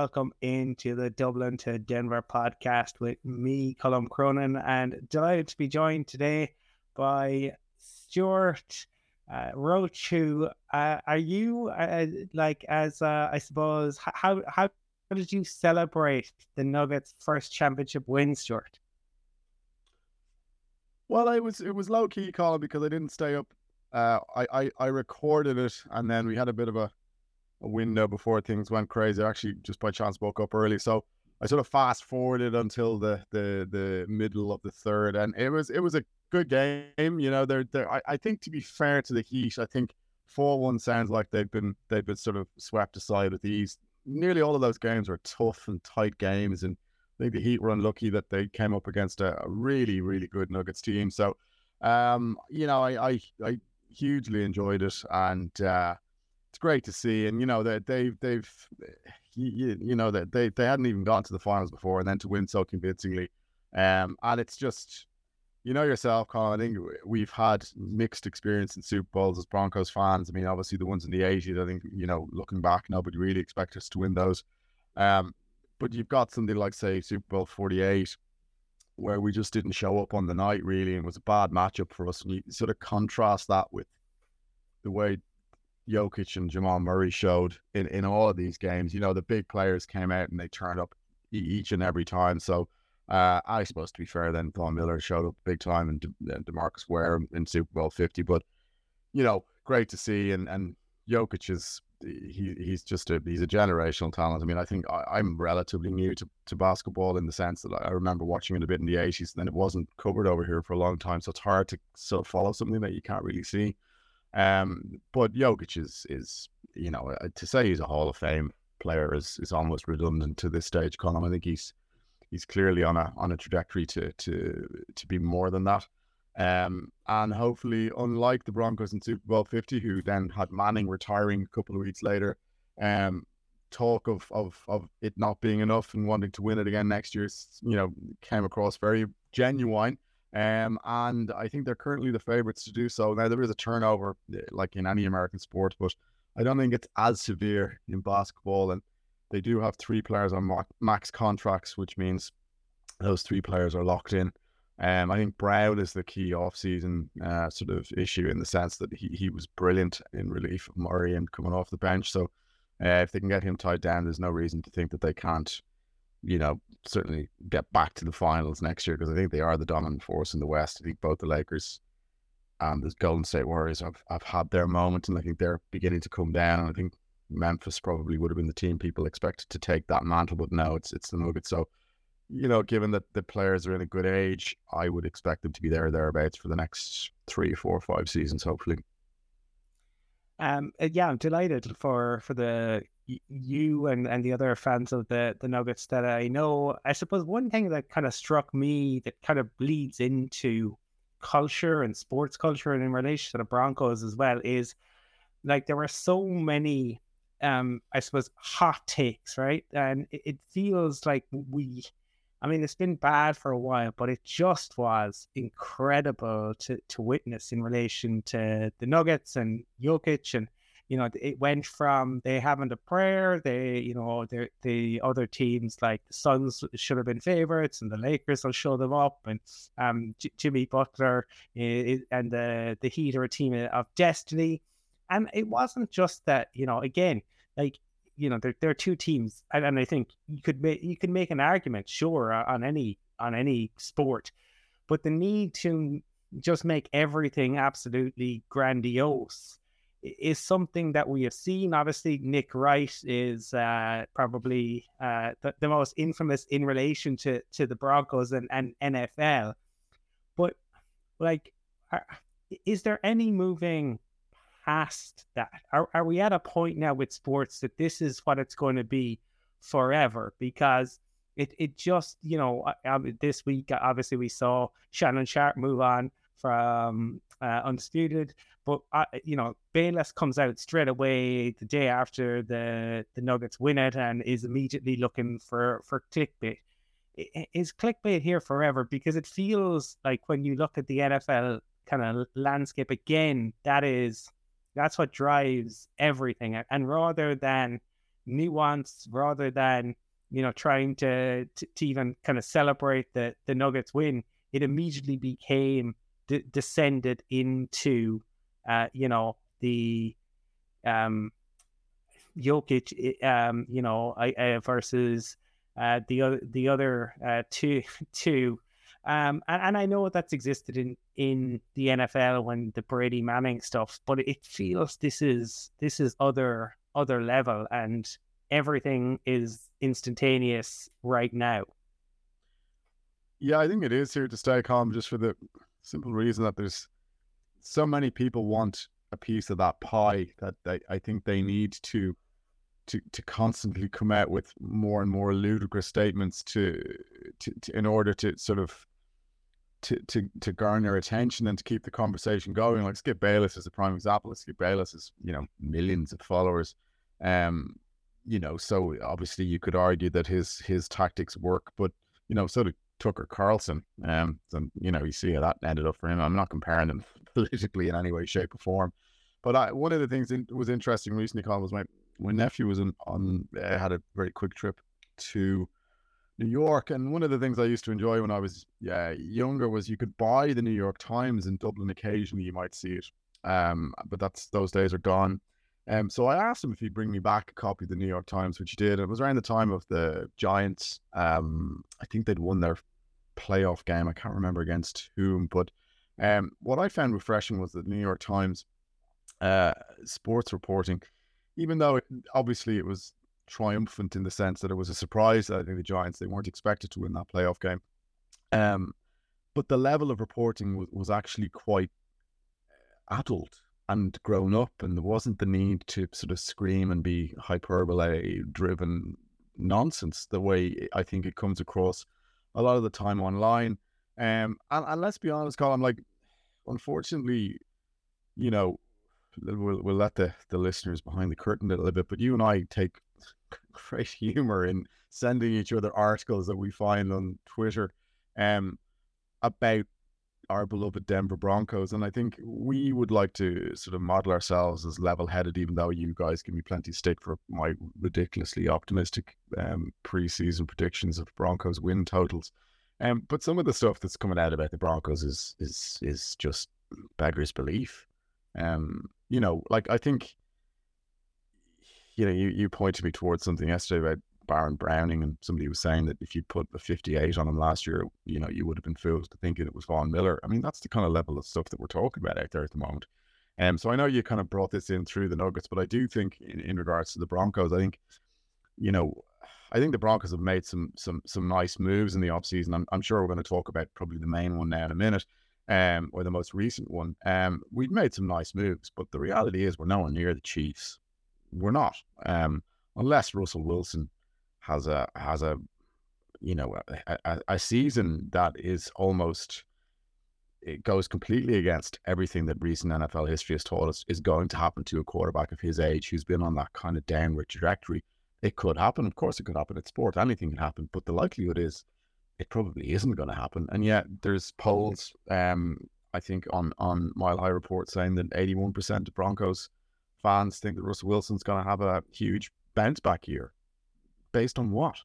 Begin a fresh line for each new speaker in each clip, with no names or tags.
welcome into the Dublin to Denver podcast with me, Colm Cronin, and delighted to be joined today by Stewart uh, Roach. Who uh, are you uh, like as uh, I suppose how how did you celebrate the Nuggets' first championship win, Stewart?
Well, it was it was low key, Colin, because I didn't stay up. Uh, I, I I recorded it, and then we had a bit of a window before things went crazy. I actually, just by chance, woke up early, so I sort of fast forwarded until the the the middle of the third, and it was it was a good game. You know, they're, they're I, I think to be fair to the Heat, I think four one sounds like they've been they've been sort of swept aside with these. Nearly all of those games were tough and tight games, and I think the Heat were unlucky that they came up against a, a really, really good Nuggets team. So, um, you know, I, I, I hugely enjoyed it, and uh, great to see. And you know that they, have they've, you, you know that they, they hadn't even gotten to the finals before, and then to win so convincingly, um, and it's just. You know yourself, Colin. I think we've had mixed experience in Super Bowls as Broncos fans. I mean, obviously the ones in the 80s, I think, you know, looking back, nobody really expected us to win those. Um, but you've got something like, say, Super Bowl 48, where we just didn't show up on the night, really, and was a bad matchup for us. And you sort of contrast that with the way Jokic and Jamal Murray showed in, in all of these games. You know, the big players came out and they turned up each and every time. So uh, I suppose, to be fair, then Von Miller showed up big time and, De- and Demarcus Ware in Super Bowl 50. But, you know, great to see. And, and Jokic is he he's just a he's a generational talent. I mean, I think I, am relatively new to, to basketball in the sense that I remember watching it a bit in the 80s, and then it wasn't covered over here for a long time, so it's hard to sort of follow something that you can't really see. Um, but Jokic is is you know uh, to say he's a Hall of Fame player is is almost redundant to this stage. Colin, I think he's he's clearly on a on a trajectory to to to be more than that. Um, and hopefully, unlike the Broncos in Super Bowl 50, who then had Manning retiring a couple of weeks later, um, talk of, of, of it not being enough and wanting to win it again next year, you know, came across very genuine. Um, and I think they're currently the favourites to do so. Now, there is a turnover, eh, like in any American sport, but I don't think it's as severe in basketball. And they do have three players on max contracts, which means those three players are locked in. Um, I think Brown is the key off-season uh, sort of issue in the sense that he, he was brilliant in relief of Murray and coming off the bench. So uh, if they can get him tied down, there's no reason to think that they can't, you know, certainly get back to the finals next year because I think they are the dominant force in the West. I think both the Lakers and the Golden State Warriors have, have had their moment and I think they're beginning to come down. I think Memphis probably would have been the team people expected to take that mantle, but now it's it's the Nuggets. So you know, given that the players are in a good age, I would expect them to be there thereabouts for the next three, four, five seasons, hopefully.
Um, uh, yeah, I'm delighted for for the you and, and the other fans of the the Nuggets that I know. I suppose one thing that kind of struck me that kind of bleeds into culture and sports culture and in relation to the Broncos as well is like there were so many um I suppose hot takes, right? And it, it feels like we I mean, it's been bad for a while, but it just was incredible to, to witness in relation to the Nuggets and Jokic. And, you know, it went from they having a prayer, they, you know, the other teams like the Suns should have been favorites and the Lakers will show them up. And um, J- Jimmy Butler is, and the, the Heat are a team of destiny. And it wasn't just that, you know, again, like you know, there, there are two teams, and, and I think you could make you could make an argument, sure, on any on any sport, but the need to just make everything absolutely grandiose is something that we have seen. Obviously, Nick Wright is uh, probably uh, the, the, most infamous in relation to, to the Broncos and, and NFL. But, like, are, is there any moving past that? Are, are we at a point now with sports that this is what it's going to be forever? Because it, it just, you know, this week, obviously, we saw Shannon Sharpe move on from uh, Undisputed. But, uh, you know, Bayless comes out straight away the day after the, the Nuggets win it and is immediately looking for, for clickbait. Is clickbait here forever? Because it feels like when you look at the NFL kind of landscape again, that is that's what drives everything. And rather than nuance rather than you know trying to to, to even kind of celebrate the the Nuggets win. It immediately became d- descended into uh, you know the um Jokic um you know I, uh, versus uh, the other the other uh, two two um, and, and I know that's existed in, in the NFL when the Brady Manning stuff, but it feels this is this is other other level and everything is instantaneous right now.
Yeah, I think it is here to stay Colm just for the simple reason that there's so many people want a piece of that pie that they, I think they need to to to constantly come out with more and more ludicrous statements to, to, to in order to sort of to, to to garner attention and to keep the conversation going. Like Skip Bayless is a prime example. Skip Bayless is, you know, millions of followers. Um, you know, so obviously you could argue that his his tactics work, but you know, so did Tucker Carlson. Um, and you know, you see how that ended up for him. I'm not comparing them politically in any way, shape, or form. But I, one of the things that was interesting recently, Colin, was my my nephew was on uh, had a very quick trip to New York, and one of the things I used to enjoy when I was yeah younger was you could buy the New York Times in Dublin. Occasionally, you might see it, um, but that's those days are gone. Um, so I asked him if he'd bring me back a copy of the New York Times, which he did. It was around the time of the Giants. Um, I think they'd won their playoff game. I can't remember against whom, but um, what I found refreshing was the New York Times uh, sports reporting, even though it, obviously it was triumphant in the sense that it was a surprise. I think the Giants they weren't expected to win that playoff game, um, but the level of reporting was, was actually quite adult and grown up, and there wasn't the need to sort of scream and be hyperbole driven nonsense the way I think it comes across a lot of the time online. Um, and, and let's be honest, Colin, I'm like, unfortunately, you know, we'll, we'll let the, the listeners behind the curtain a little bit, but you and I take great humor in sending each other articles that we find on Twitter um, about our beloved Denver Broncos. And I think we would like to sort of model ourselves as level headed, even though you guys give me plenty of stick for my ridiculously optimistic um, preseason predictions of Broncos win totals. Um, but some of the stuff that's coming out about the Broncos is is is just beggars belief. Um, you know, like I think you know, you, you pointed me towards something yesterday about Baron Browning, and somebody was saying that if you put a 58 on him last year, you know, you would have been fooled to thinking it was Von Miller. I mean, that's the kind of level of stuff that we're talking about out there at the moment. Um, so I know you kind of brought this in through the Nuggets, but I do think in, in regards to the Broncos, I think, you know, I think the Broncos have made some some some nice moves in the offseason. I'm, I'm sure we're going to talk about probably the main one now in a minute, um, or the most recent one. Um, we've made some nice moves, but the reality is we're nowhere near the Chiefs we're not. Um, unless Russell Wilson has a has a you know a, a, a, season that is almost it goes completely against everything that recent NFL history has taught us is going to happen to a quarterback of his age who's been on that kind of downward trajectory. It could happen, of course, it could happen. It's sport, anything can happen, but the likelihood is it probably isn't going to happen. And yet, there's polls, um, I think, on on Mile High Report saying that 81% of Broncos fans think that Russell Wilson's going to have a huge bounce back year. Based on what?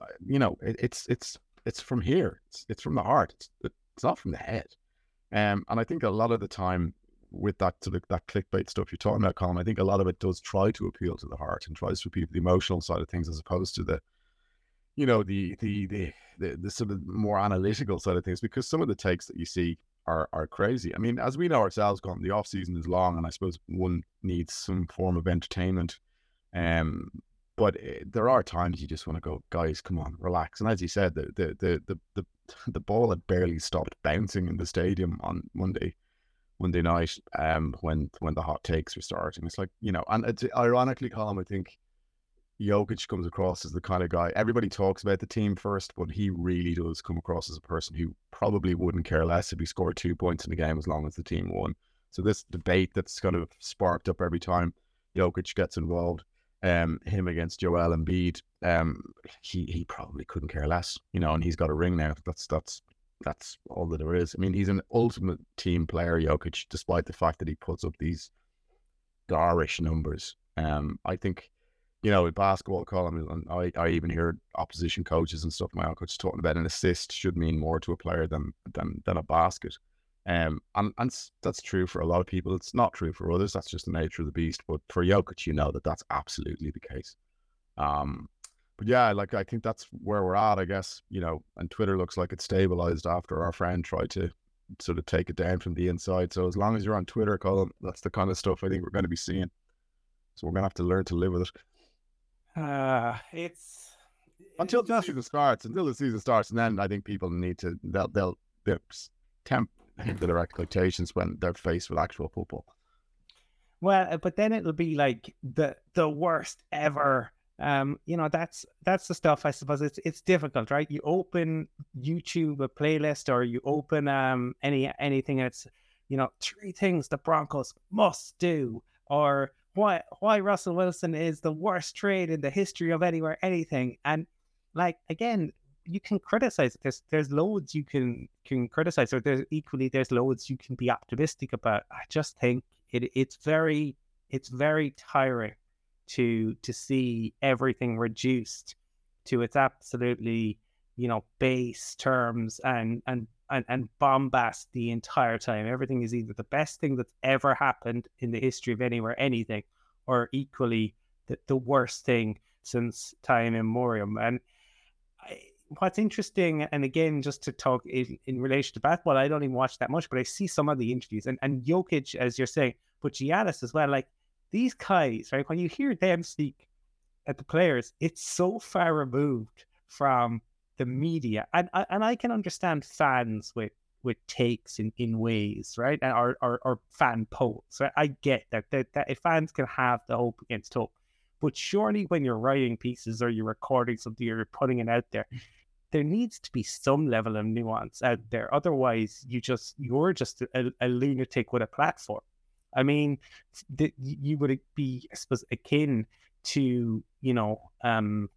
Uh, you know, it, it's it's it's from here. It's it's from the heart. It's it's not from the head. Um, and I think a lot of the time with that sort of that clickbait stuff you're talking about, Colin, I think a lot of it does try to appeal to the heart and tries to appeal to the emotional side of things as opposed to the, you know, the the the the, the sort of more analytical side of things. Because some of the takes that you see are are crazy. I mean, as we know ourselves, Colin, the off season is long, and I suppose one needs some form of entertainment. Um, but uh, there are times you just want to go, guys, come on, relax. And as you said, the the the the the, the ball had barely stopped bouncing in the stadium on Monday. Monday night, um, when when the hot takes were starting, it's like you know, and it's ironically, Colin, I think Jokic comes across as the kind of guy everybody talks about the team first, but he really does come across as a person who probably wouldn't care less if he scored two points in the game as long as the team won. So this debate that's kind of sparked up every time Jokic gets involved, um, him against Joel Embiid, um, he he probably couldn't care less, you know, and he's got a ring now. That's that's that's all that there is. I mean, he's an ultimate team player, Jokic, despite the fact that he puts up these garish numbers. Um, I think you know, with basketball, and I, I even hear opposition coaches and stuff. My own coach talking about an assist should mean more to a player than than than a basket. Um, and and that's true for a lot of people. It's not true for others. That's just the nature of the beast. But for Jokic, you know that that's absolutely the case. Um, but yeah, like I think that's where we're at. I guess you know, and Twitter looks like it's stabilized after our friend tried to sort of take it down from the inside. So as long as you're on Twitter, Colin, that's the kind of stuff I think we're going to be seeing. So we're gonna have to learn to live with it.
Uh, it's
until the season starts. Until the season starts, and then I think people need to they'll they'll, they'll temp their expectations when they're faced with actual football.
Well, uh, but then it'll be like the the worst ever. Um, you know, that's that's the stuff I suppose it's it's difficult, right? You open YouTube a playlist or you open um any anything that's you know, three things the Broncos must do, or why why Russell Wilson is the worst trade in the history of anywhere anything. And like again, you can criticize it. There's there's loads you can can criticize, or there's equally there's loads you can be optimistic about. I just think it it's very it's very tiring to to see everything reduced to its absolutely you know base terms and and and, and bombast the entire time. Everything is either the best thing that's ever happened in the history of anywhere, anything, or equally the, the worst thing since time immemorial. And I, what's interesting, and again, just to talk in, in relation to basketball, I don't even watch that much, but I see some of the interviews and, and Jokic, as you're saying, but Giannis as well. Like these guys, right? When you hear them speak at the players, it's so far removed from the media, and and I can understand fans with with takes in, in ways, right? Or, or, or fan polls. Right? I get that, that that if fans can have the hope against hope, but surely when you're writing pieces or you're recording something or you're putting it out there, there needs to be some level of nuance out there. Otherwise, you just you're just a, a lunatic with a platform. I mean, the, you would be, I suppose, akin to you know um,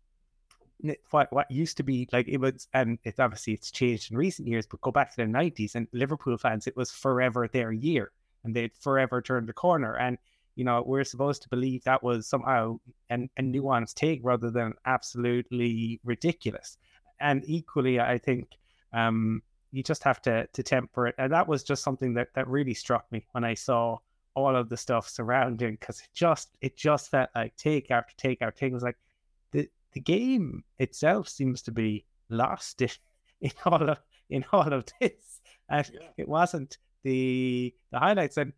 what what used to be like it was and it's obviously it's changed in recent years but go back to the 90s and liverpool fans it was forever their year and they'd forever turned the corner and you know we're supposed to believe that was somehow an, a nuanced take rather than absolutely ridiculous and equally i think um you just have to to temper it and that was just something that that really struck me when i saw all of the stuff surrounding because it just it just felt like take after take after take it was like the game itself seems to be lost in, in all of in all of this. And yeah. it wasn't the the highlights and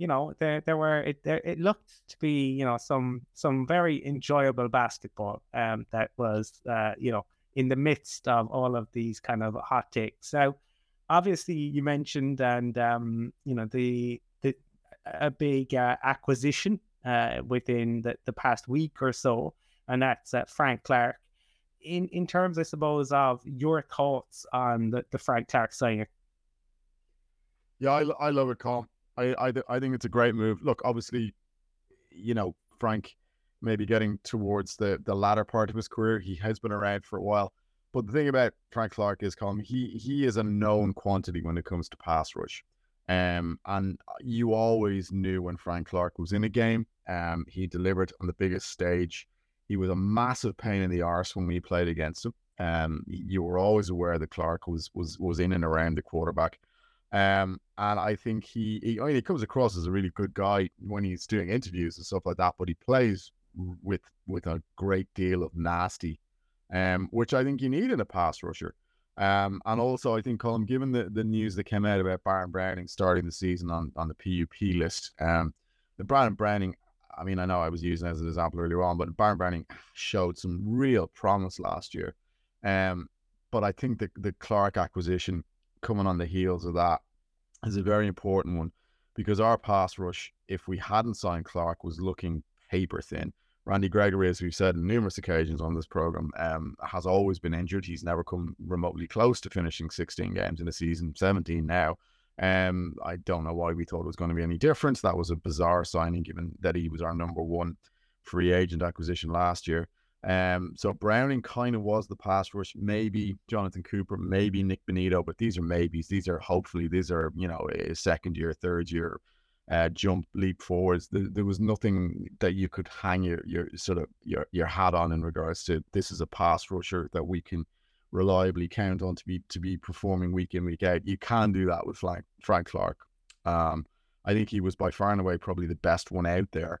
you know there there were it there it looked to be you know some some very enjoyable basketball um that was uh you know in the midst of all of these kind of hot takes so obviously you mentioned and um you know the the a big uh, acquisition uh within the, the past week or so and that's uh, Frank Clark. In in terms, I suppose, of your thoughts on the, the Frank Clark signing.
Yeah, I, I love it, Colin. I, I I think it's a great move. Look, obviously, you know Frank maybe getting towards the the latter part of his career. He has been around for a while, but the thing about Frank Clark is, Colin, he he is a known quantity when it comes to pass rush. Um, and you always knew when Frank Clark was in a game. Um, he delivered on the biggest stage. He was a massive pain in the arse when we played against him. Um, you were always aware that Clark was was was in and around the quarterback. Um, and I think he, he, I mean, he comes across as a really good guy when he's doing interviews and stuff like that. But he plays with with a great deal of nasty, um, which I think you need in a pass rusher. Um, and also I think Colin, given the, the news that came out about Baron Browning starting the season on, on the PUP list, um, the Baron Browning I mean, I know I was using as an example earlier on, but Baron Browning showed some real promise last year. Um, but I think the the Clark acquisition coming on the heels of that is a very important one because our pass rush, if we hadn't signed Clark, was looking paper thin. Randy Gregory, as we've said on numerous occasions on this program, um, has always been injured. He's never come remotely close to finishing 16 games in a season, 17 now. Um, I don't know why we thought it was going to be any different. That was a bizarre signing, given that he was our number one free agent acquisition last year. Um, so Browning kind of was the pass rush. Maybe Jonathan Cooper, maybe Nick Bonitto, but these are maybes. These are hopefully these are you know a second year, third year uh, jump, leap forwards. There, there, was nothing that you could hang your your sort of your your hat on in regards to this is a pass rusher that we can reliably count on to be to be performing week in week out. You can do that with Frank Frank Clark. Um, I think he was by far and away probably the best one out there.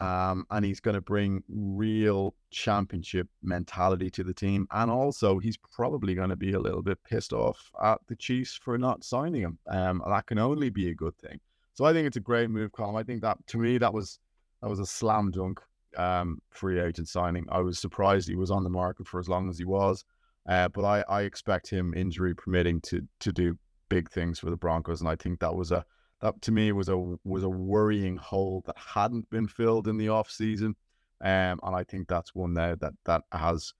Um, and he's going to bring real championship mentality to the team. And also, he's probably going to be a little bit pissed off at the Chiefs for not signing him. Um, that can only be a good thing. So I think it's a great move, Colm. I think that to me that was that was a slam dunk um, free agent signing. I was surprised he was on the market for as long as he was, uh, but I, I expect him injury permitting to to do big things for the Broncos, and I think that was a that to me was a was a worrying hole that hadn't been filled in the off season, um, and I think that's one now that that has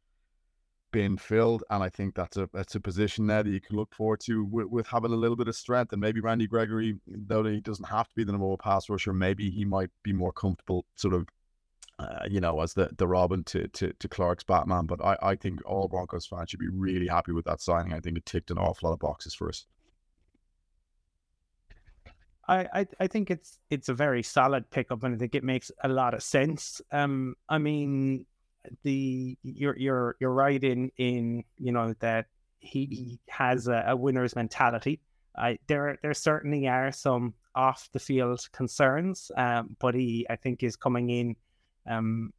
been filled, and I think that's a that's a position there that you can look forward to with, with having a little bit of strength. And maybe Randy Gregory, though he doesn't have to be the number one pass rusher, maybe he might be more comfortable, sort of, uh, you know, as the the Robin to to, to Clark's Batman. But I I think all Broncos fans should be really happy with that signing. I think it ticked an awful lot of boxes for us.
I, I, I think it's it's a very solid pickup, and I think it makes a lot of sense. Um, I mean, the you're you're you're right in in you know that he, he has a, a winner's mentality. I there there certainly are some off the field concerns, um, but he I think is coming in um,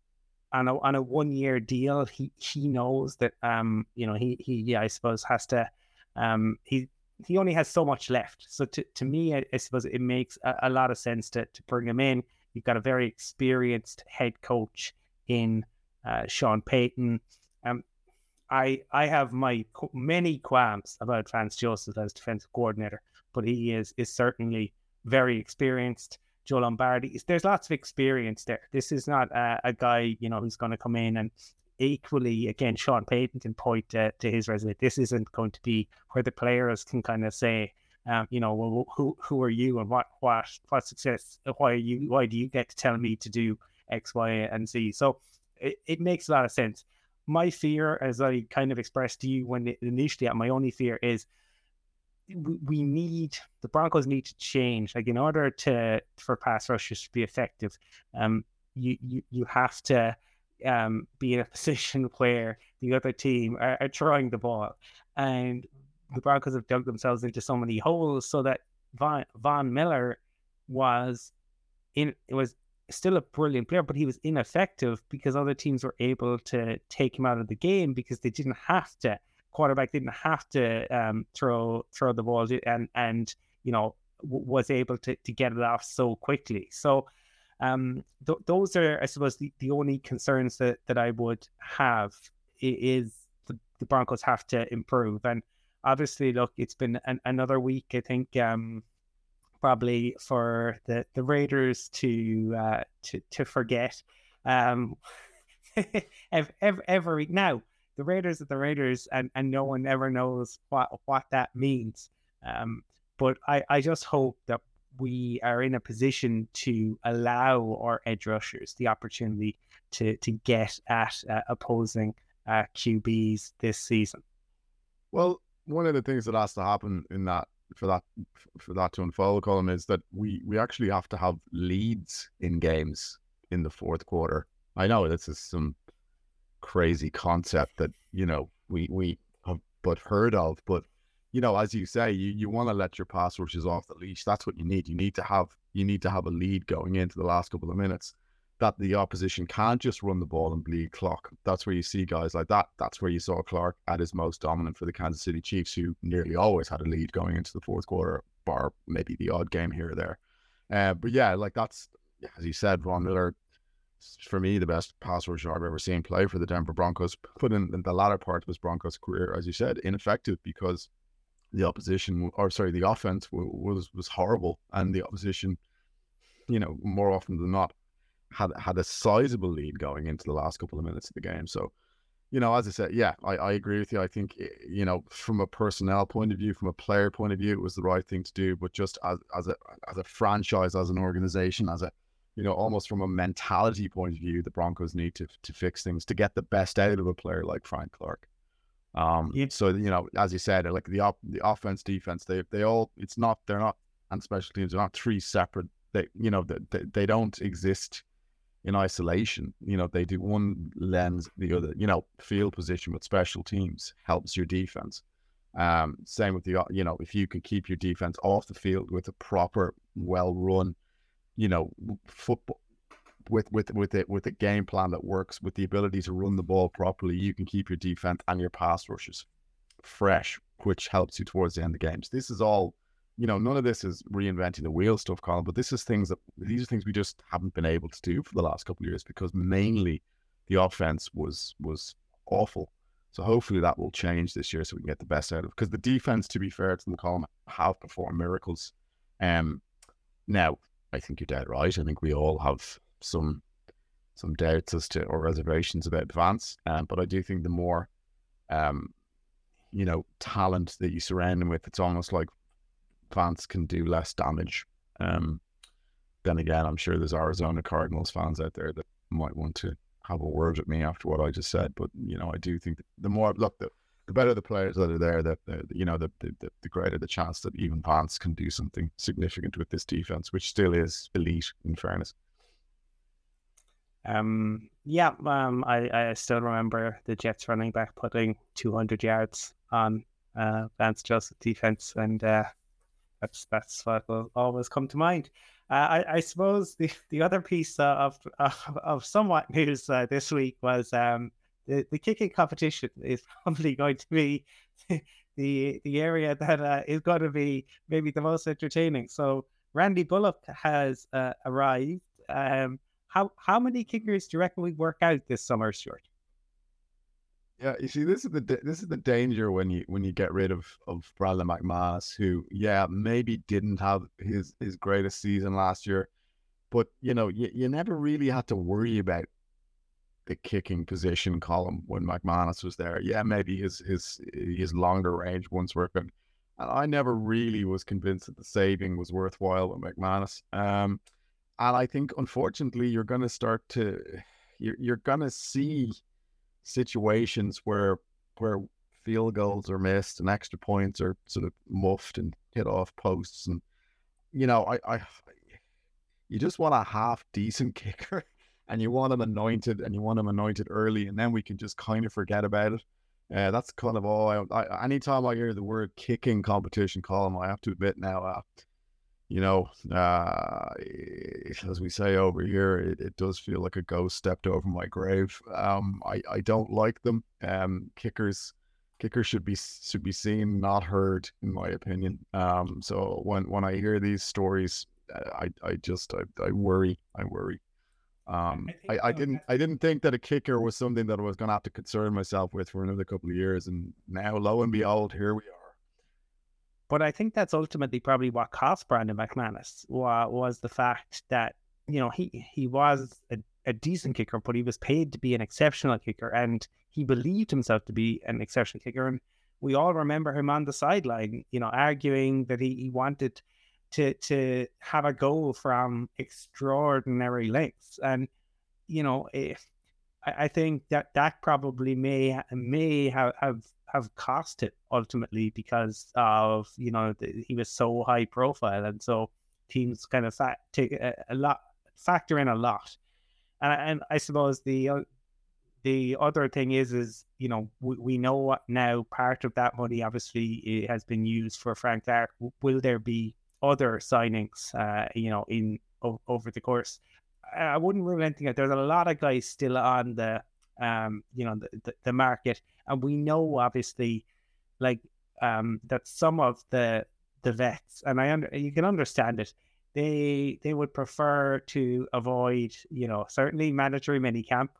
on a on a one year deal. He he knows that um you know he he I suppose has to um he he only has so much left. So to, to me, I, I suppose it makes a, a, lot of sense to, to bring him in. You've got a very experienced head coach in uh, Sean Payton. Um, I I have my many qualms about Vance Joseph as defensive coordinator, but he is is certainly very experienced. Joe Lombardi, there's lots of experience there. This is not a, a guy you know who's going to come in and equally, again, Sean Payton can point uh, to his resume. This isn't going to be where the players can kind of say, um, you know, well, who who are you and what what what success? Why you? Why do you get to tell me to do X, Y, and Z? So it, it makes a lot of sense. My fear, as I kind of expressed to you when initially, my only fear is we need the Broncos need to change. Like in order to for pass rushers to be effective, um, you you you have to um, be in a position where the other team are, are throwing the ball. And the Broncos have dug themselves into so many holes so that Von, Von Miller was in it was still a brilliant player, but he was ineffective because other teams were able to take him out of the game because they didn't have to quarterback didn't have to um, throw throw the ball and and you know w- was able to, to get it off so quickly. So um, th- those are, I suppose, the, the only concerns that, that I would have is the, the Broncos have to improve. And obviously, look, it's been an, another week, I think, um, probably for the, the Raiders to uh, to to forget. Um, every, every, every now the Raiders are the Raiders, and, and no one ever knows what what that means. Um, but I, I just hope that we are in a position to allow our edge rushers the opportunity to to get at uh, opposing uh, QBs this season.
Well, one of the things that has to happen in that for that for that to unfold, Colm, is that we we actually have to have leads in games in the fourth quarter. I know this is some crazy concept that you know we we have but heard of, but you know, as you say, you, you want to let your pass rushes off the leash. That's what you need. You need to have you need to have a lead going into the last couple of minutes that the opposition can't just run the ball and bleed clock. That's where you see guys like that. That's where you saw Clark at his most dominant for the Kansas City Chiefs, who nearly always had a lead going into the fourth quarter, bar maybe the odd game here or there. Uh, but yeah, like that's as you said, Von Miller, for me, the best pass rusher I've ever seen play for the Denver Broncos. Put in, the latter part of his Broncos career, as you said, ineffective because the opposition, or sorry, the offense was was horrible, and the opposition, you know, more often than not, had had a sizable lead going into the last couple of minutes of the game. So, you know, as I said, yeah, I, I agree with you. I think you know, from a personnel point of view, from a player point of view, it was the right thing to do. But just as as a as a franchise, as an organization, as a you know, almost from a mentality point of view, the Broncos need to to fix things to get the best out of a player like Frank Clark. Um, yeah. so you know, as you said, like the op- the offense, defense, they they all it's not they're not and special teams are not three separate they you know they, they don't exist in isolation. You know, they do one lens, the other. You know, field position with special teams helps your defense. Um, same with the you know, if you can keep your defense off the field with a proper, well run, you know, football with with with it with a game plan that works with the ability to run the ball properly, you can keep your defense and your pass rushes fresh, which helps you towards the end of games. This is all you know, none of this is reinventing the wheel stuff, Colin, but this is things that these are things we just haven't been able to do for the last couple of years because mainly the offense was was awful. So hopefully that will change this year so we can get the best out of it. Because the defense, to be fair to the column, have performed miracles. Um now I think you're dead right. I think we all have some some doubts as to or reservations about Vance. Um, but I do think the more um, you know, talent that you surround him with, it's almost like Vance can do less damage. Um, then again, I'm sure there's Arizona Cardinals fans out there that might want to have a word with me after what I just said. But you know, I do think the more look, the, the better the players that are there, that the, you know, the, the the greater the chance that even Vance can do something significant with this defense, which still is elite in fairness.
Um, yeah, um, I, I still remember the Jets running back putting 200 yards on uh, Vance Joseph defense, and uh, that's that's what will always come to mind. Uh, I, I, suppose the, the other piece of of, of somewhat news uh, this week was um, the the kicking competition is probably going to be the the area that uh, is going to be maybe the most entertaining. So Randy Bullock has uh, arrived. Um, how how many kickers do you reckon we work out this summer, Stewart?
Yeah, you see, this is the this is the danger when you when you get rid of of Brandon McManus, who yeah maybe didn't have his his greatest season last year, but you know you, you never really had to worry about the kicking position Colm when McManus was there. Yeah, maybe his his his longer range ones working. And I never really was convinced that the saving was worthwhile with McManus. Um, and I think unfortunately you're going to start to you're you're going to see situations where where field goals are missed and extra points are sort of muffed and hit off posts and you know I I you just want a half decent kicker and you want them anointed and you want them anointed early and then we can just kind of forget about it. Uh, that's kind of all. I, I anytime I hear the word kicking competition Colm, I have to admit now, uh, you know, uh, as we say over here, it, it, does feel like a ghost stepped over my grave. Um, I, I don't like them. Um, kickers, kickers should be should be seen, not heard, in my opinion. Um, so when when I hear these stories, I I just I, I worry. I worry. Um, I, I, I didn't I didn't think that a kicker was something that I was going to have to concern myself with for another couple of years, and now lo and behold, here we are.
But I think that's ultimately probably what cost Brandon McManus was the fact that you know he he was a, a decent kicker, but he was paid to be an exceptional kicker, and he believed himself to be an exceptional kicker. And we all remember him on the sideline, you know, arguing that he, he wanted to to have a goal from extraordinary lengths. And you know, if I, I think that that probably may may have, have have cost it ultimately because of you know the, he was so high profile, and so teams kind of take a, a, lot factor in a lot. And, and I suppose the uh, the other thing is is you know we, we know now part of that money obviously has been used for Frank Clark. Will there be other signings? Uh, you know, in o- over the course. I wouldn't rule anything out. There's a lot of guys still on the um, you know, the, the, the market. And we know obviously like um that some of the the vets and I under you can understand it, they they would prefer to avoid, you know, certainly mandatory mini camp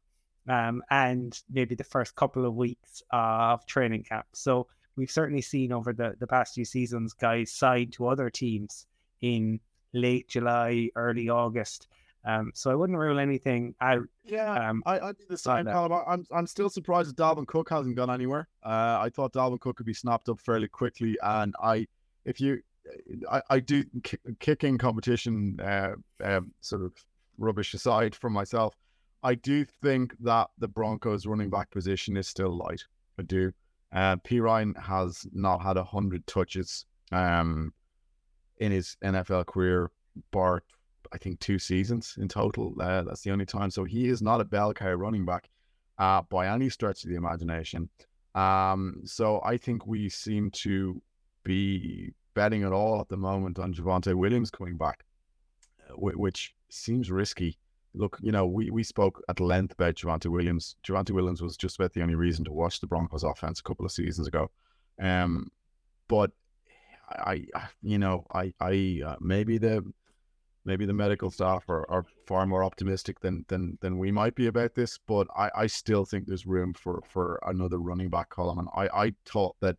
um and maybe the first couple of weeks of training camp. So we've certainly seen over the, the past few seasons guys signed to other teams in late July, early August um, so I wouldn't rule anything out.
Yeah, um, I, I do the same. I'm I'm still surprised that Dalvin Cook hasn't gone anywhere. Uh, I thought Dalvin Cook could be snapped up fairly quickly, and I, if you, I, I do kicking competition, uh, um, sort of rubbish aside from myself. I do think that the Broncos running back position is still light. I do. Uh, Perine has not had hundred touches um, in his NFL career, bar I think two seasons in total. Uh, that's the only time. So he is not a bell cow running back uh, by any stretch of the imagination. Um, so I think we seem to be betting it all at the moment on Javonte Williams coming back, uh, which seems risky. Look, you know, we, we spoke at length about Javonte Williams. Javonte Williams was just about the only reason to watch the Broncos offense a couple of seasons ago. Um, but I, I you know, I, I uh, maybe the maybe the medical staff are, are far more optimistic than than than we might be about this. But I, I still think there's room for for another running back Colm. And I, I thought that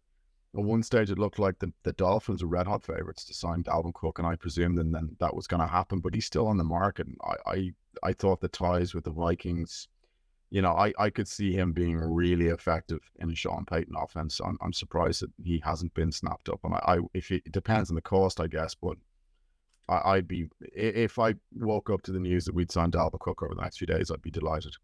at one stage it looked like the, the Dolphins were red hot favorites to sign Dalvin Cook, and I presumed then, then that was going to happen. But he's still on the market. And I, I I thought the ties with the Vikings, you know, I, I could see him being really effective in a Sean Payton offense. I'm, I'm surprised that he hasn't been snapped up. And I, I if it, it depends on the cost, I guess, but I, would be if I woke up to the news that we'd signed Dalvin Cook over the next few days, I'd be delighted.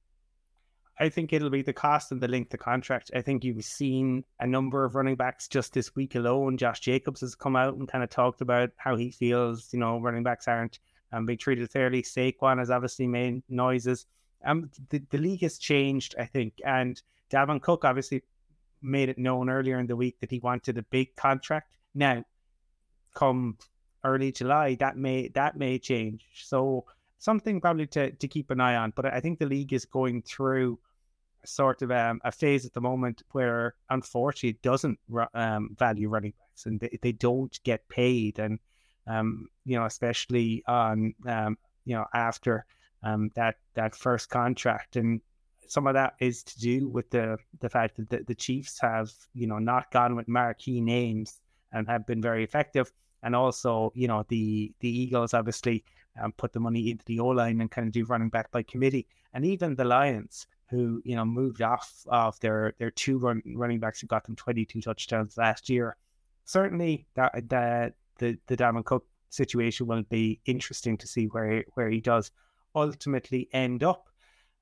I think it'll be the cost and the length of contract. I think you've seen a number of running backs just this week alone. Josh Jacobs has come out and kind of talked about how he feels, you know, running backs aren't um, being treated fairly. Saquon has obviously made noises. Um, the, the league has changed, I think, and Dalvin Cook obviously made it known earlier in the week that he wanted a big contract. Now, come early July, that may that may change. So something probably to, to keep an eye on. But I think the league is going through sort of um, a phase at the moment where unfortunately it doesn't um, value running backs and they, they don't get paid and um, you know especially on um, you know after um, that that first contract. And some of that is to do with the the fact that the, the Chiefs have you know not gone with marquee names and have been very effective. And also you know the the Eagles obviously um, put the money into the O line and kind of do running back by committee. And even the Lions who you know moved off of their their two run, running backs who got them 22 touchdowns last year. Certainly, that that the the Dalvin Cook situation will be interesting to see where where he does ultimately end up.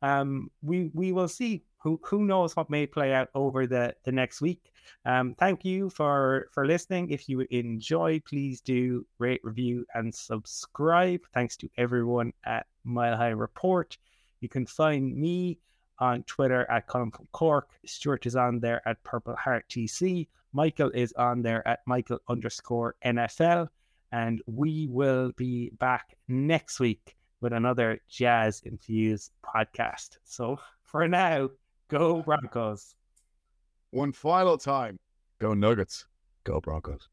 Um, we we will see. Who who knows what may play out over the the next week. Um, thank you for for listening. If you enjoy, please do rate, review, and subscribe. Thanks to everyone at Mile High Report. You can find me on Twitter at Colin from Cork. Stewart is on there at Purple Heart TC. Michael is on there at Michael underscore NFL. And we will be back next week with another jazz infused podcast. So for now, go Broncos.
One final time. Go Nuggets. Go Broncos.